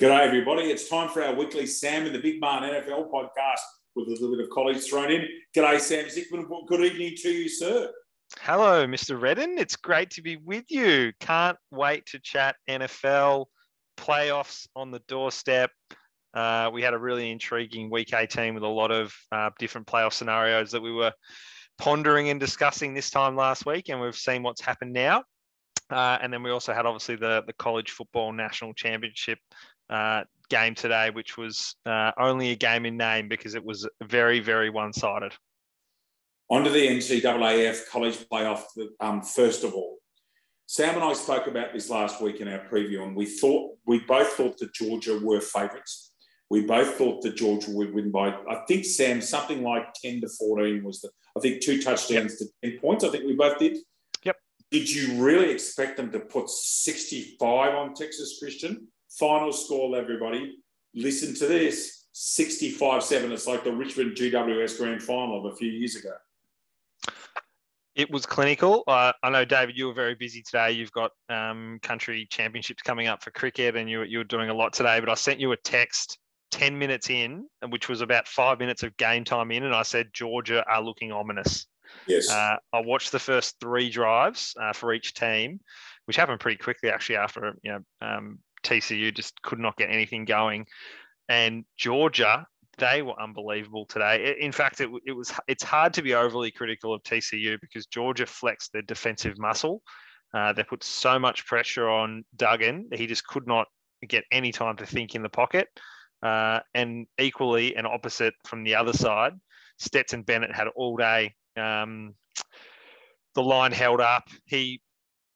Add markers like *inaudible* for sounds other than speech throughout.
G'day, everybody. It's time for our weekly Sam and the Big Man NFL podcast with a little bit of college thrown in. G'day, Sam Zickman. Good evening to you, sir. Hello, Mr. Redden. It's great to be with you. Can't wait to chat NFL playoffs on the doorstep. Uh, we had a really intriguing week 18 with a lot of uh, different playoff scenarios that we were pondering and discussing this time last week, and we've seen what's happened now. Uh, and then we also had obviously the the college football national championship uh, game today, which was uh, only a game in name because it was very, very one sided. On to the NCAAF college playoff, um, first of all. Sam and I spoke about this last week in our preview, and we thought we both thought that Georgia were favourites. We both thought that Georgia would win by, I think, Sam, something like 10 to 14 was the, I think, two touchdowns yep. to 10 points. I think we both did. Yep. Did you really expect them to put 65 on Texas Christian? Final score, everybody. Listen to this 65 7. It's like the Richmond GWS Grand Final of a few years ago. It was clinical. Uh, I know, David, you were very busy today. You've got um, country championships coming up for cricket and you, you were doing a lot today. But I sent you a text 10 minutes in, which was about five minutes of game time in, and I said, Georgia are looking ominous. Yes. Uh, I watched the first three drives uh, for each team, which happened pretty quickly actually after you know um, TCU just could not get anything going. And Georgia, they were unbelievable today. In fact, it, it was it's hard to be overly critical of TCU because Georgia flexed their defensive muscle. Uh, they put so much pressure on Duggan that he just could not get any time to think in the pocket. Uh, and equally and opposite from the other side, Stetson Bennett had all day. Um, the line held up. He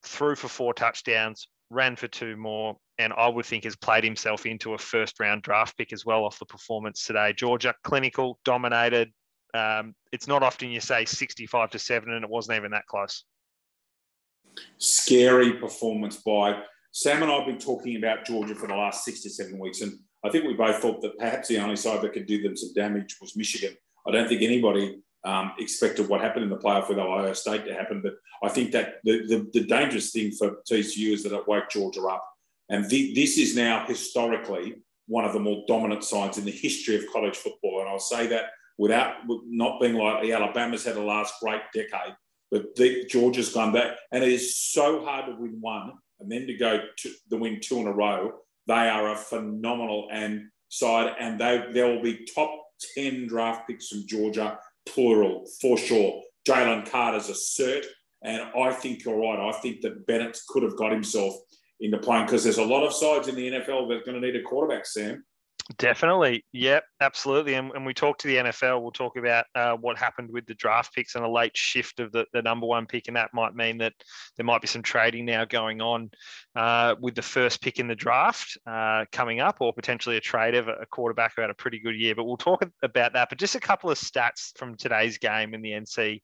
threw for four touchdowns, ran for two more, and I would think has played himself into a first round draft pick as well off the performance today. Georgia, clinical, dominated. Um, it's not often you say 65 to 7, and it wasn't even that close. Scary performance by Sam and I have been talking about Georgia for the last six to seven weeks, and I think we both thought that perhaps the only side that could do them some damage was Michigan. I don't think anybody um, expected what happened in the playoff with Ohio State to happen, but I think that the, the, the dangerous thing for TCU is that it woke Georgia up and the, this is now historically one of the more dominant sides in the history of college football. And I'll say that without not being like the Alabama's had a last great decade, but the, Georgia's gone back. And it is so hard to win one and then to go to the win two in a row. They are a phenomenal and side, and they there will be top 10 draft picks from Georgia, plural, for sure. Jalen Carter's a cert. And I think you're right. I think that Bennett could have got himself into playing because there's a lot of sides in the NFL that are going to need a quarterback, Sam. Definitely. Yep, absolutely. And when we talk to the NFL, we'll talk about uh, what happened with the draft picks and a late shift of the, the number one pick. And that might mean that there might be some trading now going on uh, with the first pick in the draft uh, coming up, or potentially a trade of a quarterback who had a pretty good year. But we'll talk about that. But just a couple of stats from today's game in the NC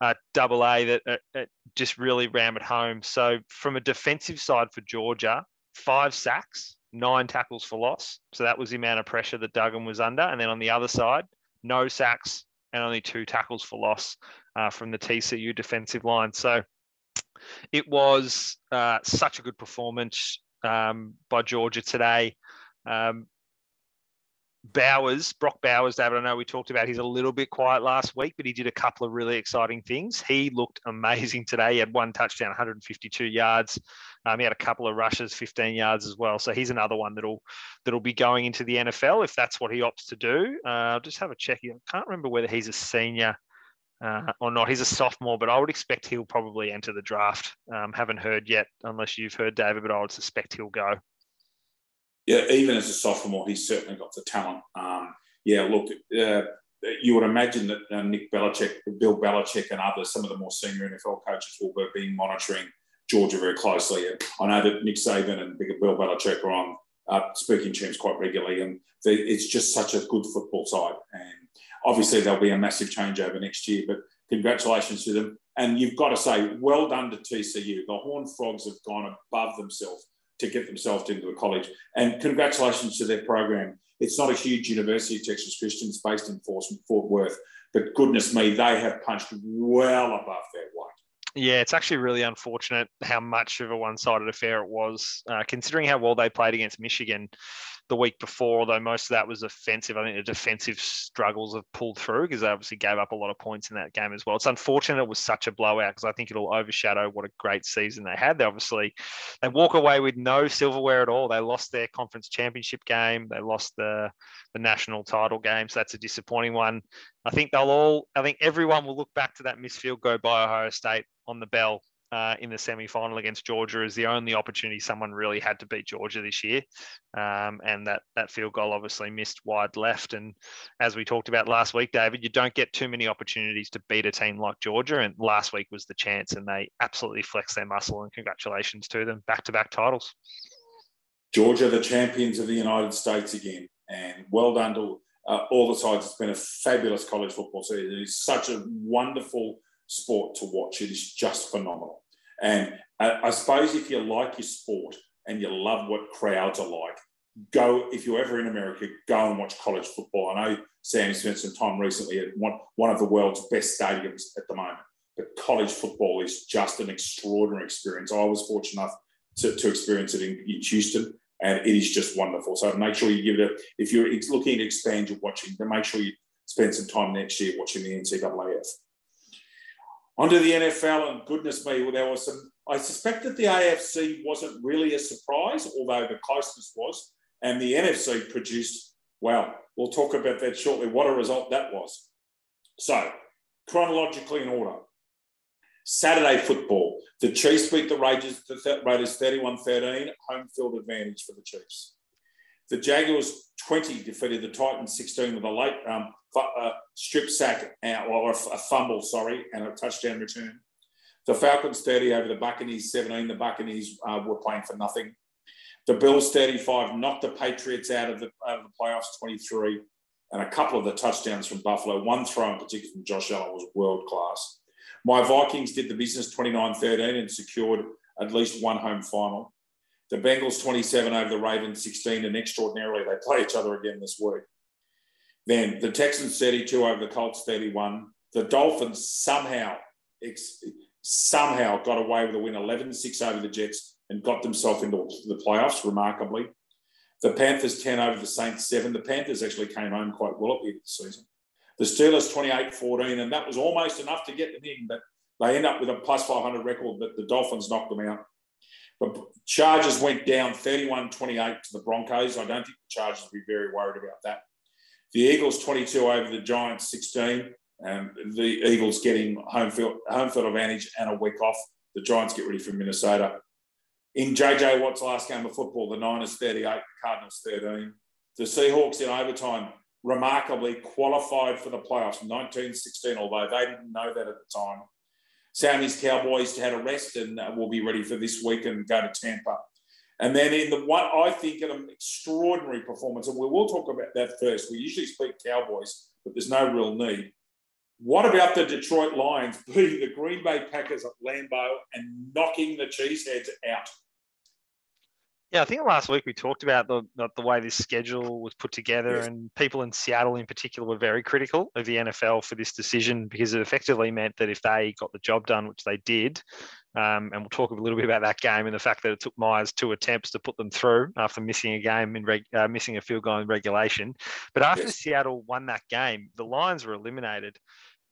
uh, double A that uh, uh, just really ram it home. So from a defensive side for Georgia, five sacks, nine tackles for loss. So that was the amount of pressure that Duggan was under. And then on the other side, no sacks and only two tackles for loss uh, from the TCU defensive line. So it was uh, such a good performance um, by Georgia today. Um, Bowers, Brock Bowers, David, I know we talked about he's a little bit quiet last week, but he did a couple of really exciting things. He looked amazing today. He had one touchdown, 152 yards. Um, he had a couple of rushes, 15 yards as well. So he's another one that'll that'll be going into the NFL if that's what he opts to do. Uh, I'll just have a check. I can't remember whether he's a senior uh, or not. He's a sophomore, but I would expect he'll probably enter the draft. Um, haven't heard yet, unless you've heard, David, but I would suspect he'll go yeah, even as a sophomore, he's certainly got the talent. Um, yeah, look, uh, you would imagine that uh, Nick Belichick, Bill Belichick, and others, some of the more senior NFL coaches, will be monitoring Georgia very closely. I know that Nick Saban and Bill Belichick are on uh, speaking terms quite regularly, and they, it's just such a good football side. And obviously, there'll be a massive changeover next year, but congratulations to them. And you've got to say, well done to TCU. The Horned Frogs have gone above themselves to get themselves into a college. And congratulations to their program. It's not a huge university, Texas Christian. It's based in Fort Worth. But goodness me, they have punched well above their weight. Yeah, it's actually really unfortunate how much of a one-sided affair it was, uh, considering how well they played against Michigan the week before. Although most of that was offensive, I think the defensive struggles have pulled through because they obviously gave up a lot of points in that game as well. It's unfortunate it was such a blowout because I think it'll overshadow what a great season they had. They obviously they walk away with no silverware at all. They lost their conference championship game. They lost the the national title game, so that's a disappointing one. I think they'll all. I think everyone will look back to that missed field goal by Ohio State on the bell uh, in the semi final against Georgia is the only opportunity someone really had to beat Georgia this year. Um, and that, that field goal obviously missed wide left. And as we talked about last week, David, you don't get too many opportunities to beat a team like Georgia. And last week was the chance, and they absolutely flexed their muscle. And congratulations to them. Back to back titles. Georgia, the champions of the United States again. And well done to uh, all the sides. It's been a fabulous college football season. It's such a wonderful sport to watch. It is just phenomenal. And I suppose if you like your sport and you love what crowds are like, go, if you're ever in America, go and watch college football. I know Sam spent some time recently at one, one of the world's best stadiums at the moment, but college football is just an extraordinary experience. I was fortunate enough to, to experience it in, in Houston and it is just wonderful. So make sure you give it a, if you're looking to expand your watching, then make sure you spend some time next year watching the NCAAF. Onto the NFL, and goodness me, well, there was some. I suspect that the AFC wasn't really a surprise, although the closeness was, and the NFC produced. Well, we'll talk about that shortly. What a result that was. So, chronologically in order. Saturday football. The Chiefs beat the Raiders, the Raiders 31 13, home field advantage for the Chiefs. The Jaguars 20 defeated the Titans 16 with a late um, uh, strip sack uh, or a fumble, sorry, and a touchdown return. The Falcons 30 over the Buccaneers 17. The Buccaneers uh, were playing for nothing. The Bills 35 knocked the Patriots out of the, out of the playoffs 23. And a couple of the touchdowns from Buffalo, one throw in particular from Josh Allen was world class. My Vikings did the business 29 13 and secured at least one home final. The Bengals 27 over the Ravens 16, and extraordinarily, they play each other again this week. Then the Texans 32 over the Colts 31. The Dolphins somehow, somehow got away with a win 11 6 over the Jets and got themselves into the playoffs remarkably. The Panthers 10 over the Saints 7. The Panthers actually came home quite well at the end of the season. The Steelers 28 14, and that was almost enough to get them in, but they end up with a plus 500 record, but the Dolphins knocked them out. But Chargers went down 31 28 to the Broncos. I don't think the Chargers will be very worried about that. The Eagles 22 over the Giants 16. Um, the Eagles getting home field, home field advantage and a week off. The Giants get ready for Minnesota. In JJ Watt's last game of football, the Niners 38, the Cardinals 13. The Seahawks in overtime remarkably qualified for the playoffs 19 16, although they didn't know that at the time. Sammy's Cowboys had a rest and uh, will be ready for this week and go to Tampa. And then in the one, I think an extraordinary performance, and we will talk about that first. We usually speak Cowboys, but there's no real need. What about the Detroit Lions *laughs* beating the Green Bay Packers at Lambeau and knocking the Cheeseheads out? Yeah, I think last week we talked about the the way this schedule was put together, yes. and people in Seattle in particular were very critical of the NFL for this decision because it effectively meant that if they got the job done, which they did, um, and we'll talk a little bit about that game and the fact that it took Myers two attempts to put them through after missing a game in reg, uh, missing a field goal in regulation. But after yes. Seattle won that game, the Lions were eliminated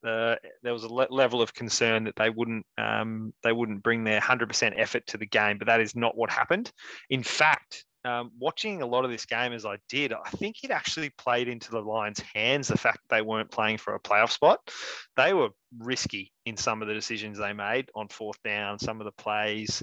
there was a le- level of concern that they wouldn't um, they wouldn't bring their 100% effort to the game, but that is not what happened. In fact, um, watching a lot of this game as I did, I think it actually played into the Lions' hands the fact they weren't playing for a playoff spot. They were risky in some of the decisions they made on fourth down, some of the plays,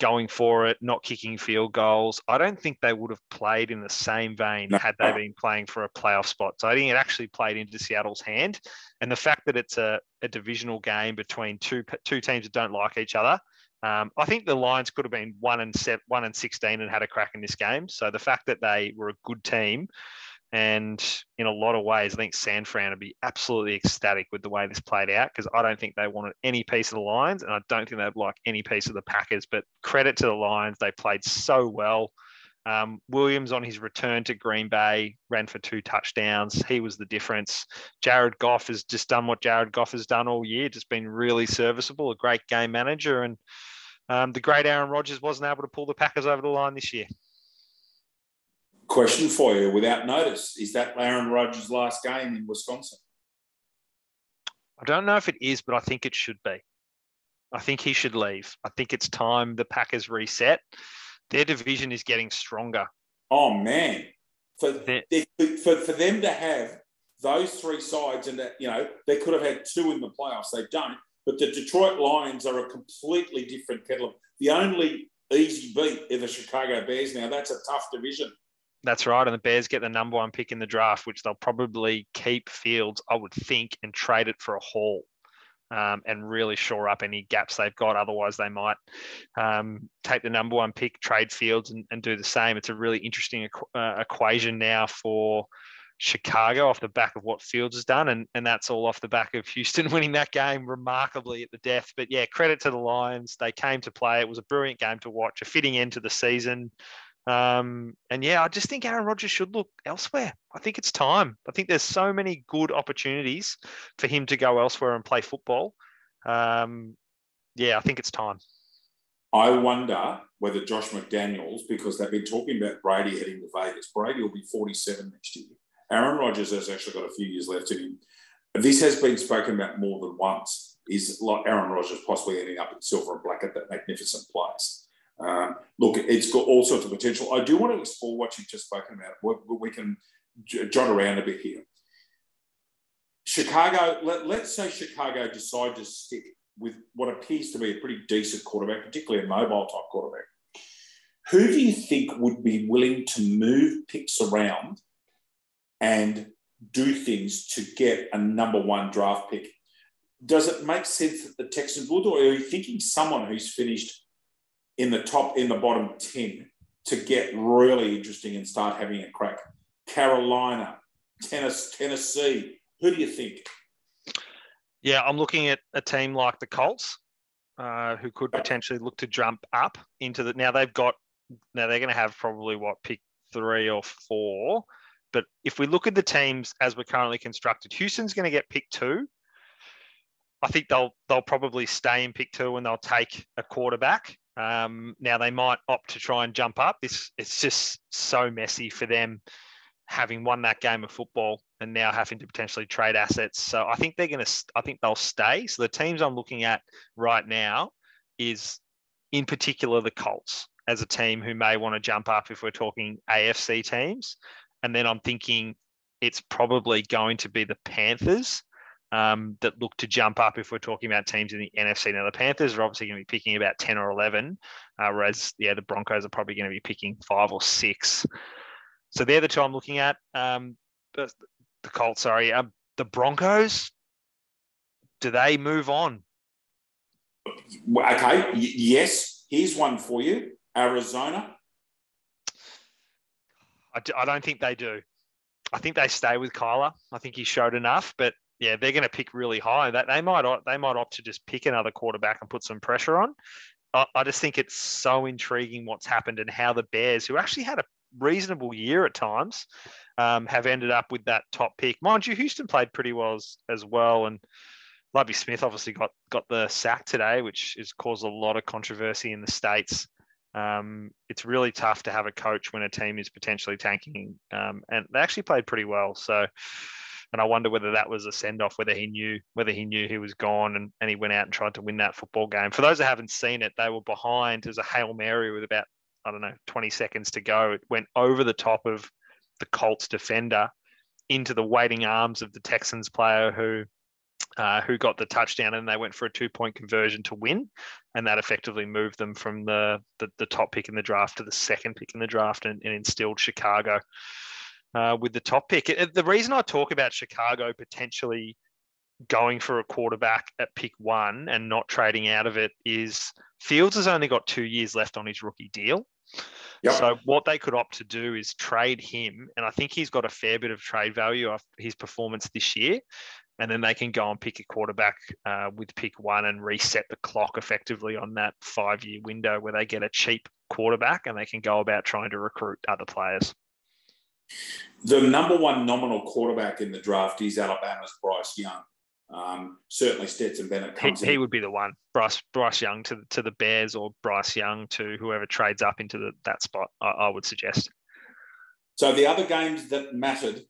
going for it, not kicking field goals. I don't think they would have played in the same vein had they been playing for a playoff spot. So I think it actually played into Seattle's hand. And the fact that it's a, a divisional game between two two teams that don't like each other um, I think the Lions could have been one and seven, one and sixteen and had a crack in this game. So the fact that they were a good team, and in a lot of ways, I think San Fran would be absolutely ecstatic with the way this played out because I don't think they wanted any piece of the Lions, and I don't think they'd like any piece of the Packers. But credit to the Lions, they played so well. Um, Williams on his return to Green Bay ran for two touchdowns. He was the difference. Jared Goff has just done what Jared Goff has done all year, just been really serviceable, a great game manager. And um, the great Aaron Rodgers wasn't able to pull the Packers over the line this year. Question for you without notice is that Aaron Rodgers' last game in Wisconsin? I don't know if it is, but I think it should be. I think he should leave. I think it's time the Packers reset. Their division is getting stronger. Oh man, for for for them to have those three sides, and that you know they could have had two in the playoffs. They don't. But the Detroit Lions are a completely different kettle. The only easy beat are the Chicago Bears. Now that's a tough division. That's right. And the Bears get the number one pick in the draft, which they'll probably keep Fields, I would think, and trade it for a haul um, and really shore up any gaps they've got. Otherwise, they might um, take the number one pick, trade Fields, and, and do the same. It's a really interesting equ- uh, equation now for Chicago off the back of what Fields has done, and, and that's all off the back of Houston *laughs* winning that game remarkably at the death. But yeah, credit to the Lions. They came to play. It was a brilliant game to watch, a fitting end to the season. Um, and yeah, I just think Aaron Rodgers should look elsewhere. I think it's time. I think there's so many good opportunities for him to go elsewhere and play football. Um, yeah, I think it's time. I wonder whether Josh McDaniels, because they've been talking about Brady heading to Vegas, Brady will be 47 next year. Aaron Rodgers has actually got a few years left in him. This has been spoken about more than once. Is like Aaron Rodgers possibly ending up in silver and black at that magnificent place? Um, look, it's got all sorts of potential. I do want to explore what you've just spoken about. We, we can jot around a bit here. Chicago, let, let's say Chicago decide to stick with what appears to be a pretty decent quarterback, particularly a mobile type quarterback. Who do you think would be willing to move picks around and do things to get a number one draft pick? Does it make sense that the Texans would, or are you thinking someone who's finished in the top, in the bottom 10 to get really interesting and start having a crack. Carolina, Tennessee. Who do you think? Yeah, I'm looking at a team like the Colts, uh, who could potentially look to jump up into the. Now they've got. Now they're going to have probably what pick three or four. But if we look at the teams as we're currently constructed, Houston's going to get pick two. I think they'll they'll probably stay in pick two and they'll take a quarterback. Um, now they might opt to try and jump up. This it's just so messy for them, having won that game of football and now having to potentially trade assets. So I think they're going to. I think they'll stay. So the teams I'm looking at right now is, in particular, the Colts as a team who may want to jump up if we're talking AFC teams, and then I'm thinking it's probably going to be the Panthers um, that look to jump up if we're talking about teams in the NFC. Now, the Panthers are obviously going to be picking about 10 or 11, uh, whereas, yeah, the Broncos are probably going to be picking five or six. So they're the two I'm looking at. Um, the, Colts, sorry. Um, the Broncos, do they move on? Okay, yes. Here's one for you Arizona. I don't think they do. I think they stay with Kyler. I think he showed enough, but yeah, they're going to pick really high. That they might they might opt to just pick another quarterback and put some pressure on. I, I just think it's so intriguing what's happened and how the Bears, who actually had a reasonable year at times, um, have ended up with that top pick. Mind you, Houston played pretty well as, as well, and Lovie Smith obviously got got the sack today, which has caused a lot of controversy in the states. Um, it's really tough to have a coach when a team is potentially tanking, um, and they actually played pretty well. So and I wonder whether that was a send off, whether he knew whether he knew he was gone and, and he went out and tried to win that football game. For those that haven't seen it, they were behind as a Hail Mary with about, I don't know, 20 seconds to go. It went over the top of the Colts defender into the waiting arms of the Texans player who uh, who got the touchdown and they went for a two point conversion to win. And that effectively moved them from the, the, the, top pick in the draft to the second pick in the draft and, and instilled Chicago uh, with the top pick. The reason I talk about Chicago potentially going for a quarterback at pick one and not trading out of it is Fields has only got two years left on his rookie deal. Yep. So what they could opt to do is trade him, and I think he's got a fair bit of trade value off his performance this year. And then they can go and pick a quarterback uh, with pick one and reset the clock effectively on that five-year window where they get a cheap quarterback and they can go about trying to recruit other players. The number one nominal quarterback in the draft is Alabama's Bryce Young. Um, certainly, Stetson Bennett comes. He, he, would be the one, Bryce Bryce Young to to the Bears or Bryce Young to whoever trades up into the, that spot. I, I would suggest. So the other games that mattered,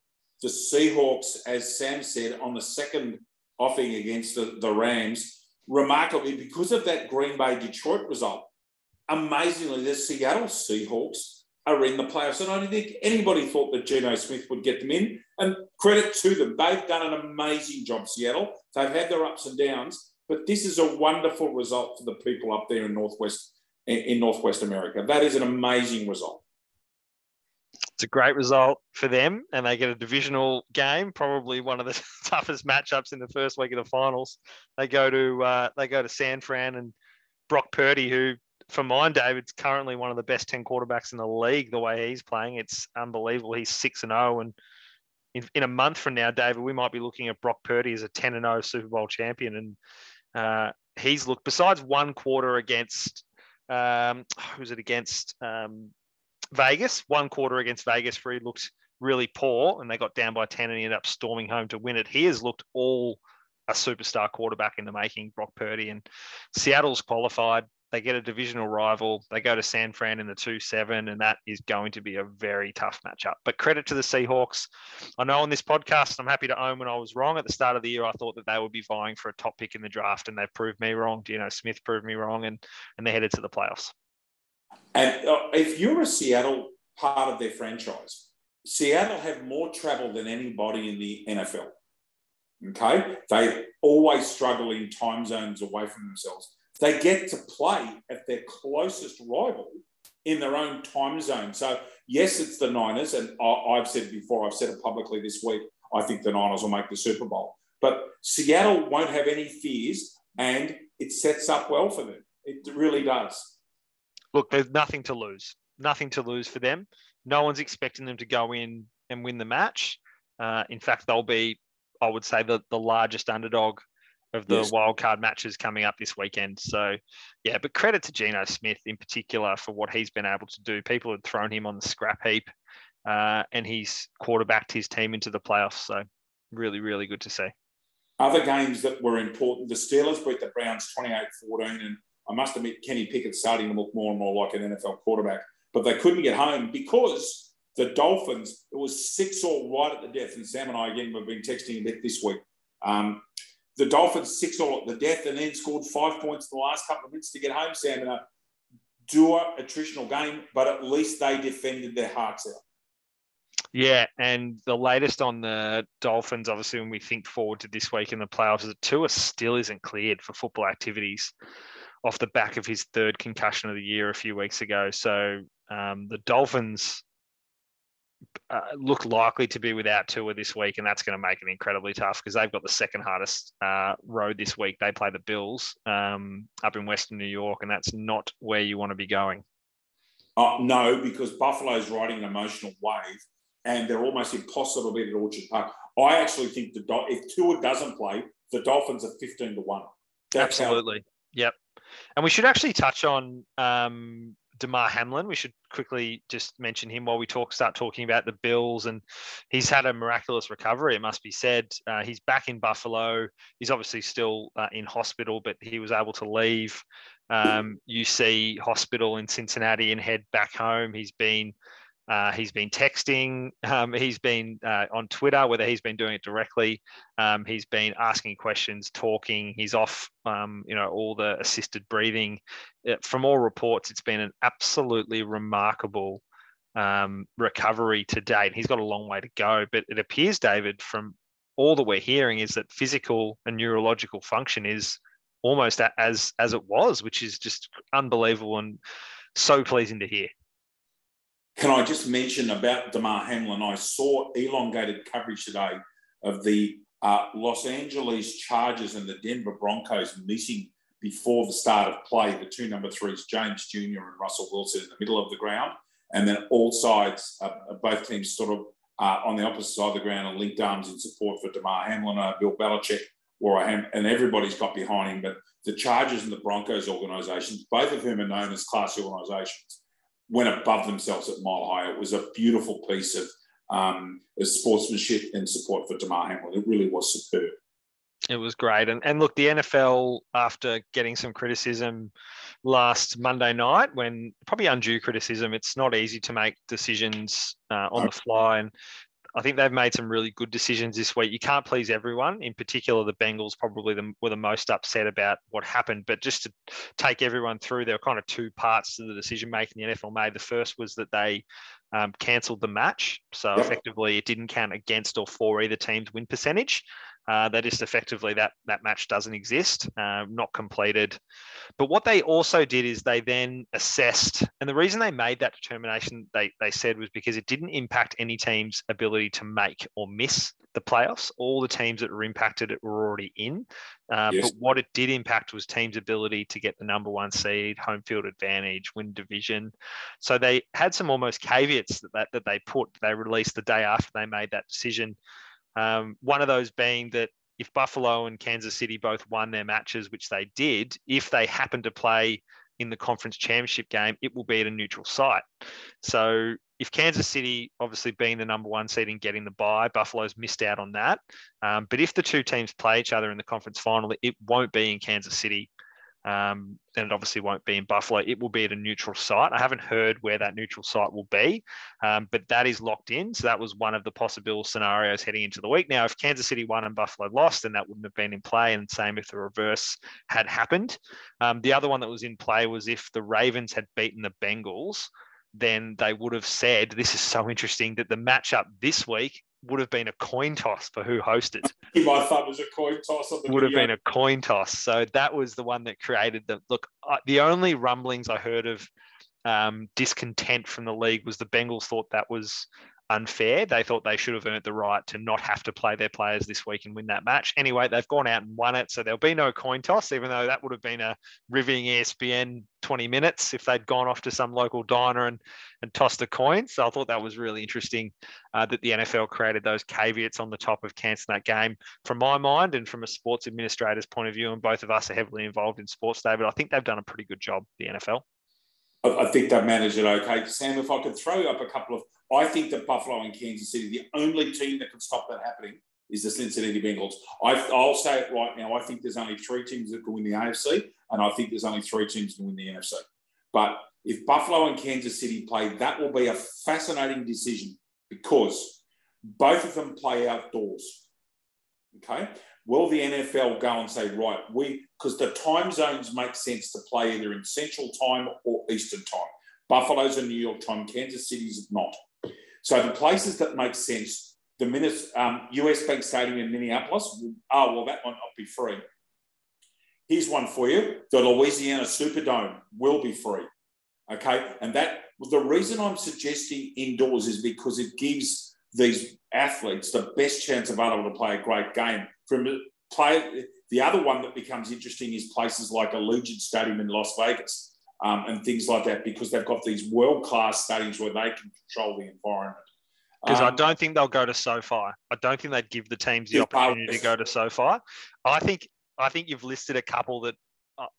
the Seahawks, as Sam said, on the second offing against the, the Rams, remarkably because of that Green Bay Detroit result. Amazingly, the Seattle Seahawks are in the playoffs. And I don't think anybody thought that Geno Smith would get them in. And credit to them. They've done an amazing job, Seattle. They've had their ups and downs, but this is a wonderful result for the people up there in Northwest in Northwest America. That is an amazing result. It's a great result for them, and they get a divisional game, probably one of the *laughs* toughest matchups in the first week of the finals. They go to uh, they go to San Fran and Brock Purdy, who for mine, David's currently one of the best 10 quarterbacks in the league. The way he's playing, it's unbelievable. He's 6 and 0. And in, in a month from now, David, we might be looking at Brock Purdy as a 10 and 0 Super Bowl champion. And uh, he's looked, besides one quarter against, um, who was it against um, Vegas? One quarter against Vegas where he looked really poor and they got down by 10 and he ended up storming home to win it. He has looked all a superstar quarterback in the making, Brock Purdy. And Seattle's qualified. They get a divisional rival. They go to San Fran in the 2 7, and that is going to be a very tough matchup. But credit to the Seahawks. I know on this podcast, I'm happy to own when I was wrong. At the start of the year, I thought that they would be vying for a top pick in the draft, and they've proved me wrong. Geno Smith proved me wrong, and, and they're headed to the playoffs. And uh, if you're a Seattle part of their franchise, Seattle have more travel than anybody in the NFL. Okay. They always struggle in time zones away from themselves. They get to play at their closest rival in their own time zone. So, yes, it's the Niners. And I've said before, I've said it publicly this week, I think the Niners will make the Super Bowl. But Seattle won't have any fears and it sets up well for them. It really does. Look, there's nothing to lose. Nothing to lose for them. No one's expecting them to go in and win the match. Uh, in fact, they'll be, I would say, the, the largest underdog of the yes. wildcard matches coming up this weekend. So, yeah, but credit to Geno Smith in particular for what he's been able to do. People had thrown him on the scrap heap, uh, and he's quarterbacked his team into the playoffs. So, really, really good to see. Other games that were important the Steelers beat the Browns 28 14, and I must admit, Kenny Pickett starting to look more and more like an NFL quarterback, but they couldn't get home because the Dolphins, it was six all right at the death. And Sam and I, again, we've been texting a bit this week. Um, the Dolphins six all at the death and then scored five points in the last couple of minutes to get home, Sam, in a doer attritional game, but at least they defended their hearts out. Yeah, and the latest on the Dolphins, obviously, when we think forward to this week in the playoffs, that Tua still isn't cleared for football activities off the back of his third concussion of the year a few weeks ago. So um, the Dolphins uh, look likely to be without Tua this week, and that's going to make it incredibly tough because they've got the second hardest uh, road this week. They play the Bills um, up in Western New York, and that's not where you want to be going. Uh, no, because Buffalo's riding an emotional wave, and they're almost impossible to beat at Orchard Park. I actually think the if Tua doesn't play, the Dolphins are fifteen to one. That's Absolutely. How- yep. And we should actually touch on um, Damar Hamlin. We should quickly just mention him while we talk, start talking about the Bills. And he's had a miraculous recovery, it must be said. Uh, he's back in Buffalo. He's obviously still uh, in hospital, but he was able to leave um, UC hospital in Cincinnati and head back home. He's been uh, he's been texting. Um, he's been uh, on Twitter, whether he's been doing it directly. Um, he's been asking questions, talking. He's off, um, you know, all the assisted breathing. Uh, from all reports, it's been an absolutely remarkable um, recovery to date. He's got a long way to go, but it appears, David, from all that we're hearing, is that physical and neurological function is almost as as it was, which is just unbelievable and so pleasing to hear. Can I just mention about Damar Hamlin? I saw elongated coverage today of the uh, Los Angeles Chargers and the Denver Broncos meeting before the start of play. The two number threes, James Jr. and Russell Wilson, in the middle of the ground, and then all sides, uh, both teams, sort of uh, on the opposite side of the ground, and linked arms in support for Damar Hamlin, uh, Bill Belichick, Ham- and everybody's got behind him. But the Chargers and the Broncos organisations, both of whom are known as classy organisations went above themselves at Mile High. It was a beautiful piece of, um, sportsmanship and support for Damar Hamlin. It really was superb. It was great. And, and look, the NFL, after getting some criticism last Monday night, when probably undue criticism, it's not easy to make decisions uh, on the fly. And I think they've made some really good decisions this week. You can't please everyone. In particular, the Bengals probably the, were the most upset about what happened. But just to take everyone through, there were kind of two parts to the decision making the NFL made. The first was that they um, cancelled the match. So effectively, it didn't count against or for either team's win percentage. Uh, just effectively that that match doesn't exist, uh, not completed. But what they also did is they then assessed, and the reason they made that determination, they they said, was because it didn't impact any team's ability to make or miss the playoffs. All the teams that were impacted were already in. Uh, yes. But what it did impact was teams' ability to get the number one seed, home field advantage, win division. So they had some almost caveats that, that, that they put, they released the day after they made that decision um, one of those being that if Buffalo and Kansas City both won their matches, which they did, if they happen to play in the conference championship game, it will be at a neutral site. So if Kansas City, obviously being the number one seed and getting the bye, Buffalo's missed out on that. Um, but if the two teams play each other in the conference final, it won't be in Kansas City um, then it obviously won't be in Buffalo. It will be at a neutral site. I haven't heard where that neutral site will be, um, but that is locked in. So that was one of the possible scenarios heading into the week. Now, if Kansas City won and Buffalo lost, then that wouldn't have been in play. And same if the reverse had happened. Um, the other one that was in play was if the Ravens had beaten the Bengals, then they would have said, This is so interesting that the matchup this week would have been a coin toss for who hosted. *laughs* My thought was a coin toss. On the would video. have been a coin toss. So that was the one that created the look. the only rumblings I heard of um, discontent from the league was the Bengals thought that was unfair. They thought they should have earned the right to not have to play their players this week and win that match. Anyway, they've gone out and won it, so there'll be no coin toss, even though that would have been a riveting ESPN 20 minutes if they'd gone off to some local diner and, and tossed a coin. So I thought that was really interesting uh, that the NFL created those caveats on the top of cancelling that game. From my mind and from a sports administrator's point of view, and both of us are heavily involved in sports, David, I think they've done a pretty good job, the NFL. I think they've managed it okay. Sam, if I could throw up a couple of, I think that Buffalo and Kansas City, the only team that can stop that happening is the Cincinnati Bengals. I, will say it right now. I think there's only three teams that can win the AFC, and I think there's only three teams that can win the NFC. But if Buffalo and Kansas City play, that will be a fascinating decision because both of them play outdoors. Okay will the NFL go and say, right, we, because the time zones make sense to play either in Central Time or Eastern Time. Buffalo's in New York time, Kansas City's not. So the places that make sense, the um, US Bank Stadium in Minneapolis, oh, well, that might not be free. Here's one for you. The Louisiana Superdome will be free. Okay. And that, the reason I'm suggesting indoors is because it gives these athletes the best chance of able to play a great game from play. The other one that becomes interesting is places like Allegiant Stadium in Las Vegas um, and things like that because they've got these world class stadiums where they can control the environment. Because um, I don't think they'll go to SoFi. I don't think they'd give the teams the opportunity to go to SoFi. I think I think you've listed a couple that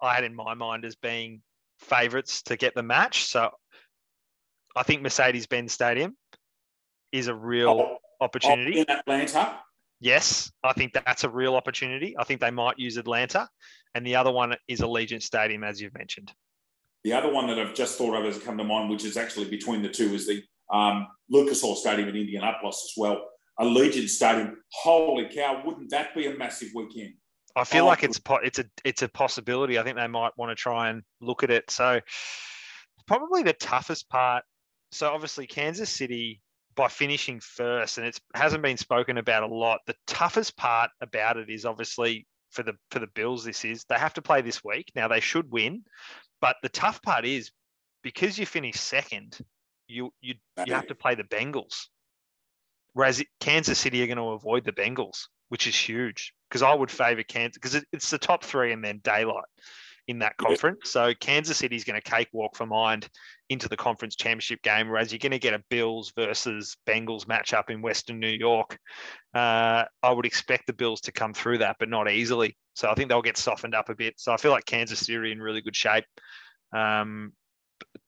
I had in my mind as being favourites to get the match. So I think Mercedes-Benz Stadium is a real oh, opportunity. In Atlanta, Yes, I think that's a real opportunity. I think they might use Atlanta. And the other one is Allegiant Stadium, as you've mentioned. The other one that I've just thought of has come to mind, which is actually between the two, is the um, Lucas Oil Stadium in Indianapolis as well. Allegiant Stadium. Holy cow! Wouldn't that be a massive weekend? I feel oh, like it's it's a it's a possibility. I think they might want to try and look at it. So probably the toughest part. So obviously Kansas City by finishing first, and it hasn't been spoken about a lot. The toughest part about it is obviously for the for the Bills. This is they have to play this week. Now they should win, but the tough part is because you finish second, you you you have to play the Bengals. Whereas Kansas City are going to avoid the Bengals, which is huge because I would favour Kansas because it's the top three and then daylight in that conference. So Kansas City is going to cakewalk for mind into the conference championship game, whereas you're going to get a Bills versus Bengals matchup in Western New York. Uh, I would expect the Bills to come through that, but not easily. So I think they'll get softened up a bit. So I feel like Kansas City in really good shape. Um,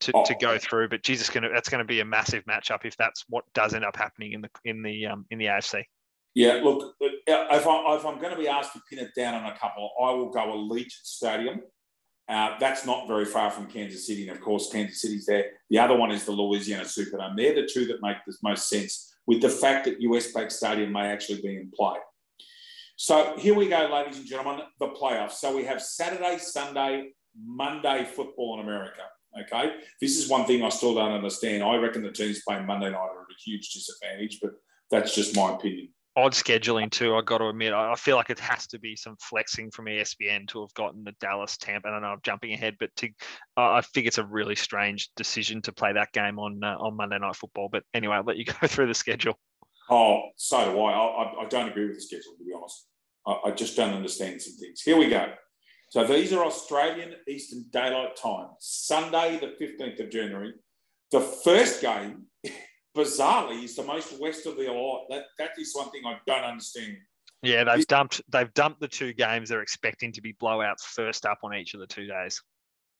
to, oh. to go through. But Jesus, gonna that's going to be a massive matchup if that's what does end up happening in the in the um, in the AFC. Yeah, look, if, I, if I'm going to be asked to pin it down on a couple, I will go Allegiant Stadium. Uh, that's not very far from Kansas City, and of course, Kansas City's there. The other one is the Louisiana Superdome. They're the two that make the most sense, with the fact that US Bank Stadium may actually be in play. So here we go, ladies and gentlemen, the playoffs. So we have Saturday, Sunday, Monday football in America. Okay, this is one thing I still don't understand. I reckon the teams playing Monday night are at a huge disadvantage, but that's just my opinion odd scheduling too. I got to admit, I feel like it has to be some flexing from ESPN to have gotten the Dallas Tampa. I don't know, I'm jumping ahead, but to, uh, I think it's a really strange decision to play that game on uh, on Monday Night Football. But anyway, I'll let you *laughs* go through the schedule. Oh, so do I. I, I don't agree with the schedule, to be honest. I, I just don't understand some things. Here we go. So these are Australian Eastern Daylight Time, Sunday, the 15th of January. The first game *laughs* bizarrely is the most west of the lot. That that is one thing I don't understand. Yeah, they've dumped they've dumped the two games they're expecting to be blowouts first up on each of the two days.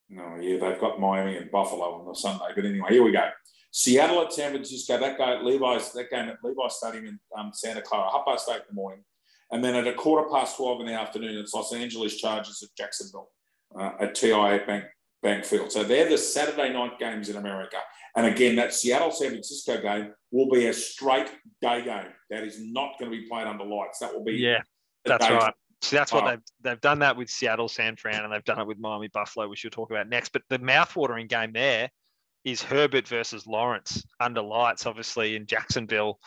No, yeah, they've got Miami and Buffalo on the Sunday. But anyway, here we go. Seattle at San Francisco. That guy at Levi's. That game at Levi's Stadium in um, Santa Clara, half past eight in the morning, and then at a quarter past twelve in the afternoon, it's Los Angeles Chargers at Jacksonville uh, at TIAA Bank Bank Field. So they're the Saturday night games in America. And again, that Seattle San Francisco game will be a straight day game. That is not going to be played under lights. That will be yeah, that's right. So that's what they've they've done that with Seattle, San Fran, and they've done it with Miami Buffalo, which you'll talk about next. But the mouthwatering game there is Herbert versus Lawrence under lights, obviously in Jacksonville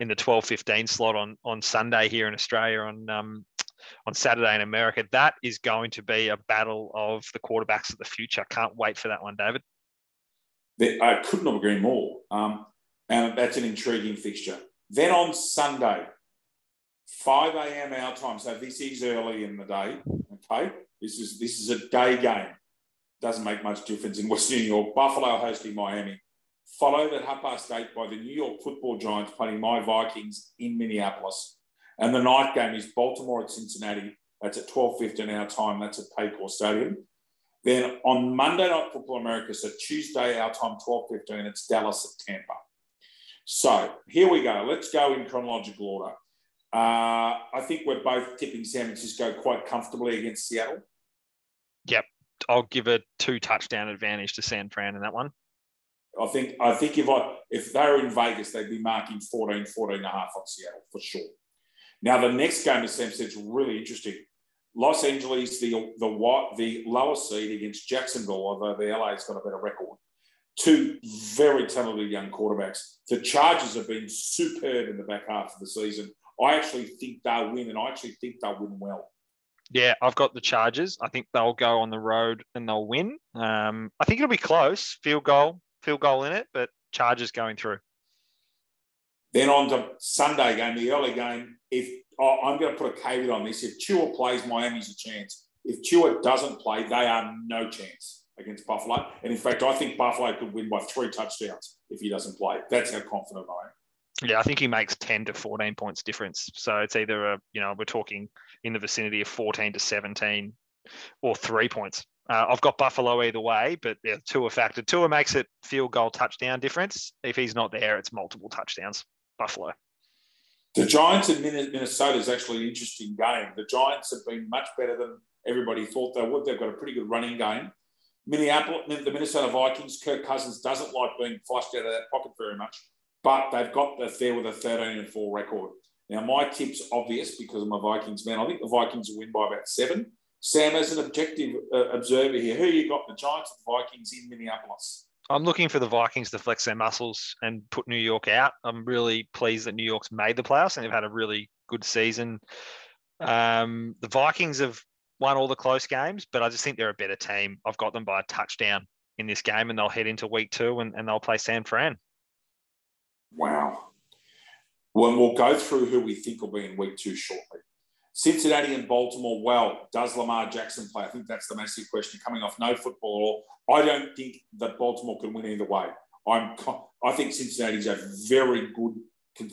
in the 12-15 slot on on Sunday here in Australia on um, on Saturday in America. That is going to be a battle of the quarterbacks of the future. Can't wait for that one, David. I couldn't agree more. Um, and that's an intriguing fixture. Then on Sunday, 5 a.m. our time. So this is early in the day. Okay. This is this is a day game. Doesn't make much difference in West New York. Buffalo hosting Miami. Followed at half past eight by the New York football giants playing my Vikings in Minneapolis. And the night game is Baltimore at Cincinnati. That's at 12.15 our time. That's at Paycor Stadium. Then on Monday Night Football America, so Tuesday, our time, 12.15, it's Dallas at Tampa. So here we go. Let's go in chronological order. Uh, I think we're both tipping San Francisco quite comfortably against Seattle. Yep. I'll give a two touchdown advantage to San Fran in that one. I think I think if I if they were in Vegas, they'd be marking 14, 14 and a half on Seattle for sure. Now the next game, as Sam said, is really interesting. Los Angeles, the the the lower seed against Jacksonville, although the LA's got a better record. Two very talented young quarterbacks. The Chargers have been superb in the back half of the season. I actually think they'll win, and I actually think they'll win well. Yeah, I've got the Chargers. I think they'll go on the road and they'll win. Um, I think it'll be close, field goal, field goal in it, but Chargers going through. Then on to Sunday game, the early game. If oh, I'm going to put a caveat on this. If Tua plays, Miami's a chance. If Tua doesn't play, they are no chance against Buffalo. And in fact, I think Buffalo could win by three touchdowns if he doesn't play. That's how confident I am. Yeah, I think he makes 10 to 14 points difference. So it's either a, you know, we're talking in the vicinity of 14 to 17 or three points. Uh, I've got Buffalo either way, but yeah, Tua factor. Tua makes it field goal touchdown difference. If he's not there, it's multiple touchdowns. Buffalo. The Giants in Minnesota is actually an interesting game. The Giants have been much better than everybody thought they would. They've got a pretty good running game. Minneapolis, the Minnesota Vikings, Kirk Cousins doesn't like being flushed out of that pocket very much, but they've got there with a 13 and 4 record. Now, my tip's obvious because I'm a Vikings man. I think the Vikings will win by about seven. Sam, as an objective uh, observer here, who you got, the Giants or the Vikings in Minneapolis? I'm looking for the Vikings to flex their muscles and put New York out. I'm really pleased that New York's made the playoffs and they've had a really good season. Um, the Vikings have won all the close games, but I just think they're a better team. I've got them by a touchdown in this game, and they'll head into week two and, and they'll play San Fran. Wow. Well, we'll go through who we think will be in week two shortly. Cincinnati and Baltimore, well, does Lamar Jackson play? I think that's the massive question. Coming off no football I don't think that Baltimore can win either way. I'm, I think Cincinnati's a very good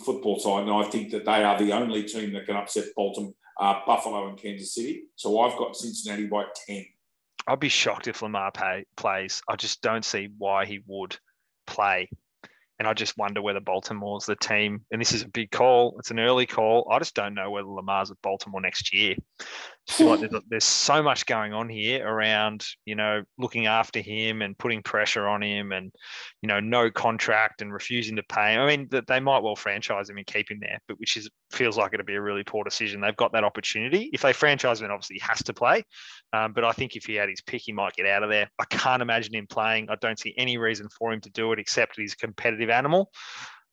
football side, and I think that they are the only team that can upset Baltimore, uh, Buffalo, and Kansas City. So I've got Cincinnati by ten. I'd be shocked if Lamar pay, plays. I just don't see why he would play. And I just wonder whether Baltimore's the team. And this is a big call. It's an early call. I just don't know whether Lamar's at Baltimore next year. Like there's, there's, so much going on here around, you know, looking after him and putting pressure on him and, you know, no contract and refusing to pay. I mean, that they might well franchise him and keep him there, but which is feels like it'd be a really poor decision. They've got that opportunity. If they franchise him, obviously he has to play. Um, but I think if he had his pick, he might get out of there. I can't imagine him playing. I don't see any reason for him to do it except he's a competitive animal.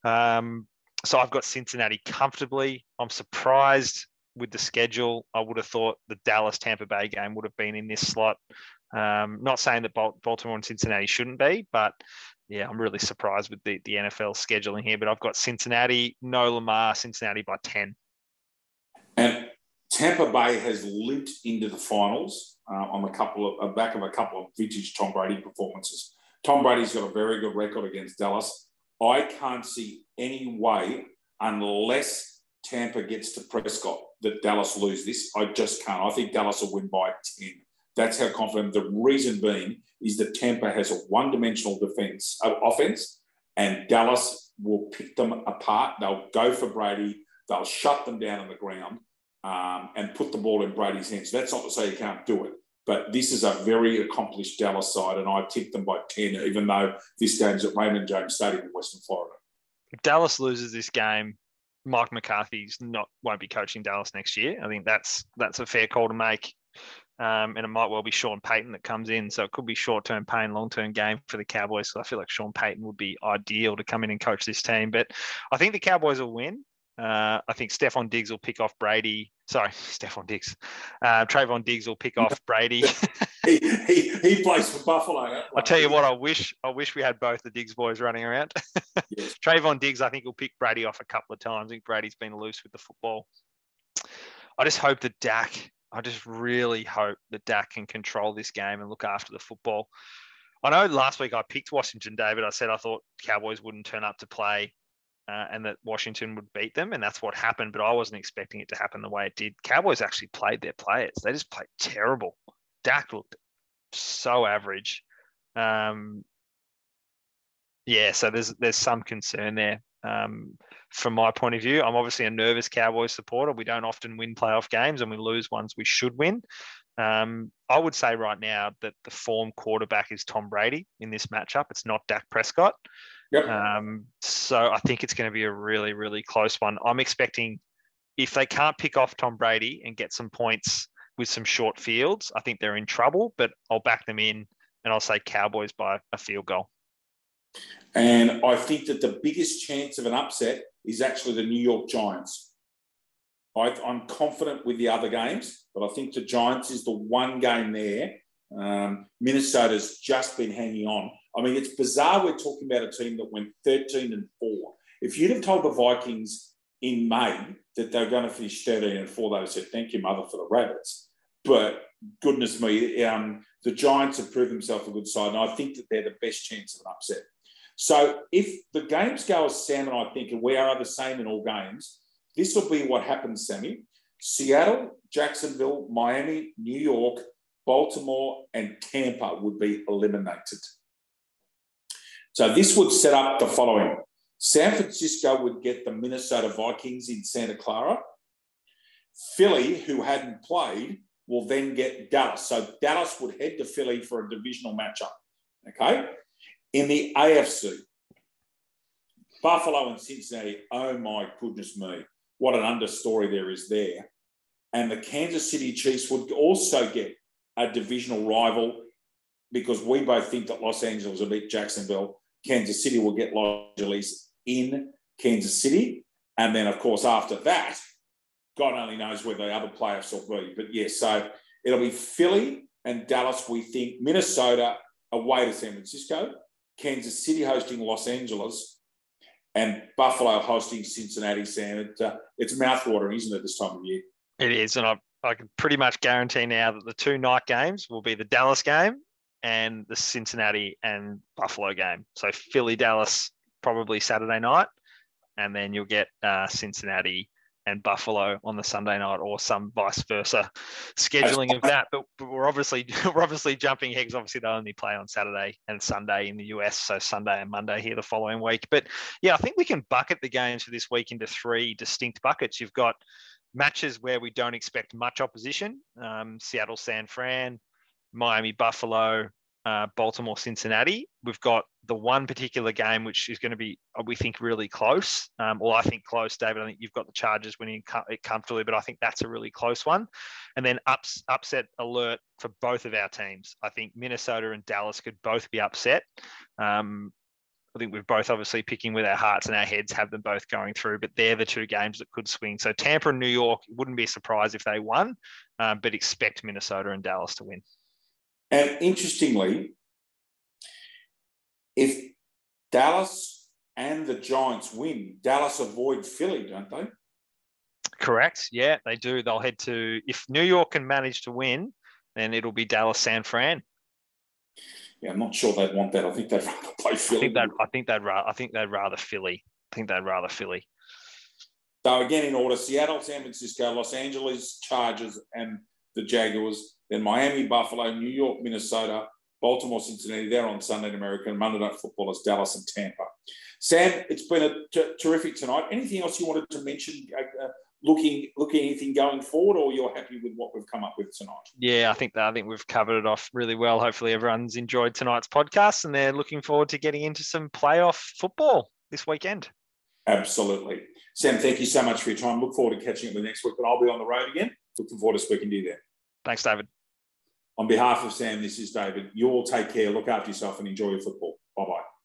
Um, so I've got Cincinnati comfortably. I'm surprised with the schedule, I would have thought the Dallas Tampa Bay game would have been in this slot. Um, not saying that Baltimore and Cincinnati shouldn't be, but yeah, I'm really surprised with the, the NFL scheduling here. But I've got Cincinnati, no Lamar, Cincinnati by 10. And Tampa Bay has limped into the finals uh, on a couple of back of a couple of vintage Tom Brady performances. Tom Brady's got a very good record against Dallas. I can't see any way unless Tampa gets to Prescott that Dallas lose this. I just can't. I think Dallas will win by 10. That's how confident. The reason being is that Tampa has a one-dimensional defense, uh, offense, and Dallas will pick them apart. They'll go for Brady. They'll shut them down on the ground um, and put the ball in Brady's hands. That's not to say you can't do it, but this is a very accomplished Dallas side, and I tipped them by 10, even though this game's at Raymond James Stadium in Western Florida. If Dallas loses this game, Mike McCarthy's not won't be coaching Dallas next year. I think that's that's a fair call to make. Um, and it might well be Sean Payton that comes in. So it could be short term pain, long term game for the Cowboys. So I feel like Sean Payton would be ideal to come in and coach this team. But I think the Cowboys will win. Uh, I think Stefon Diggs will pick off Brady. Sorry, *laughs* Stefon Diggs. Uh, Trevon Diggs will pick off Brady. *laughs* he, he, he plays for Buffalo. I'll tell you what, I wish I wish we had both the Diggs boys running around. *laughs* yes. Trevon Diggs, I think, will pick Brady off a couple of times. I think Brady's been loose with the football. I just hope that Dak, I just really hope that Dak can control this game and look after the football. I know last week I picked Washington, David. I said I thought Cowboys wouldn't turn up to play uh, and that Washington would beat them, and that's what happened. But I wasn't expecting it to happen the way it did. Cowboys actually played their players; they just played terrible. Dak looked so average. Um, yeah, so there's there's some concern there um, from my point of view. I'm obviously a nervous Cowboys supporter. We don't often win playoff games, and we lose ones we should win. Um, I would say right now that the form quarterback is Tom Brady in this matchup. It's not Dak Prescott. Yep. Um, so I think it's going to be a really, really close one. I'm expecting if they can't pick off Tom Brady and get some points with some short fields, I think they're in trouble, but I'll back them in and I'll say Cowboys by a field goal. And I think that the biggest chance of an upset is actually the New York Giants. I, am confident with the other games, but I think the Giants is the one game there. Um, Minnesota's just been hanging on. I mean, it's bizarre we're talking about a team that went 13 and 4. If you'd have told the Vikings in May that they're going to finish 13 and 4, they'd have said, Thank you, mother, for the Rabbits. But goodness me, um, the Giants have proved themselves a good side, and I think that they're the best chance of an upset. So if the games go as Sam and I think, and we are the same in all games, this will be what happens, Sammy. Seattle, Jacksonville, Miami, New York, Baltimore, and Tampa would be eliminated. So this would set up the following San Francisco would get the Minnesota Vikings in Santa Clara. Philly, who hadn't played, will then get Dallas. So Dallas would head to Philly for a divisional matchup. Okay. In the AFC, Buffalo and Cincinnati, oh my goodness me, what an understory there is there. And the Kansas City Chiefs would also get a divisional rival because we both think that Los Angeles will beat Jacksonville Kansas City will get Los Angeles in Kansas City. And then, of course, after that, God only knows where the other playoffs will be. But yes, yeah, so it'll be Philly and Dallas, we think, Minnesota away to San Francisco, Kansas City hosting Los Angeles, and Buffalo hosting Cincinnati, Sam. It, uh, it's mouthwatering, isn't it, this time of year? It is. And I, I can pretty much guarantee now that the two night games will be the Dallas game and the Cincinnati and Buffalo game. So Philly, Dallas, probably Saturday night, and then you'll get uh, Cincinnati and Buffalo on the Sunday night, or some vice versa scheduling of that. But, but we're obviously *laughs* we're obviously jumping ahead. Obviously, they only play on Saturday and Sunday in the US, so Sunday and Monday here the following week. But yeah, I think we can bucket the games for this week into three distinct buckets. You've got matches where we don't expect much opposition: um, Seattle, San Fran, Miami, Buffalo, uh, Baltimore, Cincinnati. We've got the one particular game which is going to be, uh, we think, really close. Um, well, I think close, David. I think you've got the Chargers winning it comfortably, but I think that's a really close one. And then ups, upset alert for both of our teams. I think Minnesota and Dallas could both be upset. Um, I think we're both obviously picking with our hearts and our heads have them both going through, but they're the two games that could swing. So Tampa and New York wouldn't be surprised if they won, um, but expect Minnesota and Dallas to win. And interestingly, if Dallas and the Giants win, Dallas avoid Philly, don't they? Correct. Yeah, they do. They'll head to if New York can manage to win, then it'll be Dallas San Fran. Yeah, I'm not sure they'd want that. I think they'd rather play Philly. I think they'd, I think they'd rather I think they'd rather Philly. I think they'd rather Philly. So again, in order: Seattle, San Francisco, Los Angeles Chargers, and the Jaguars. Then Miami, Buffalo, New York, Minnesota, Baltimore, Cincinnati. They're on Sunday in America. And Monday Night Football is Dallas and Tampa. Sam, it's been a t- terrific tonight. Anything else you wanted to mention? Uh, uh, looking, looking anything going forward, or you're happy with what we've come up with tonight? Yeah, I think that I think we've covered it off really well. Hopefully, everyone's enjoyed tonight's podcast, and they're looking forward to getting into some playoff football this weekend. Absolutely, Sam. Thank you so much for your time. Look forward to catching up with you next week, but I'll be on the road again. Looking forward to speaking to you there. Thanks, David. On behalf of Sam, this is David. You all take care, look after yourself, and enjoy your football. Bye bye.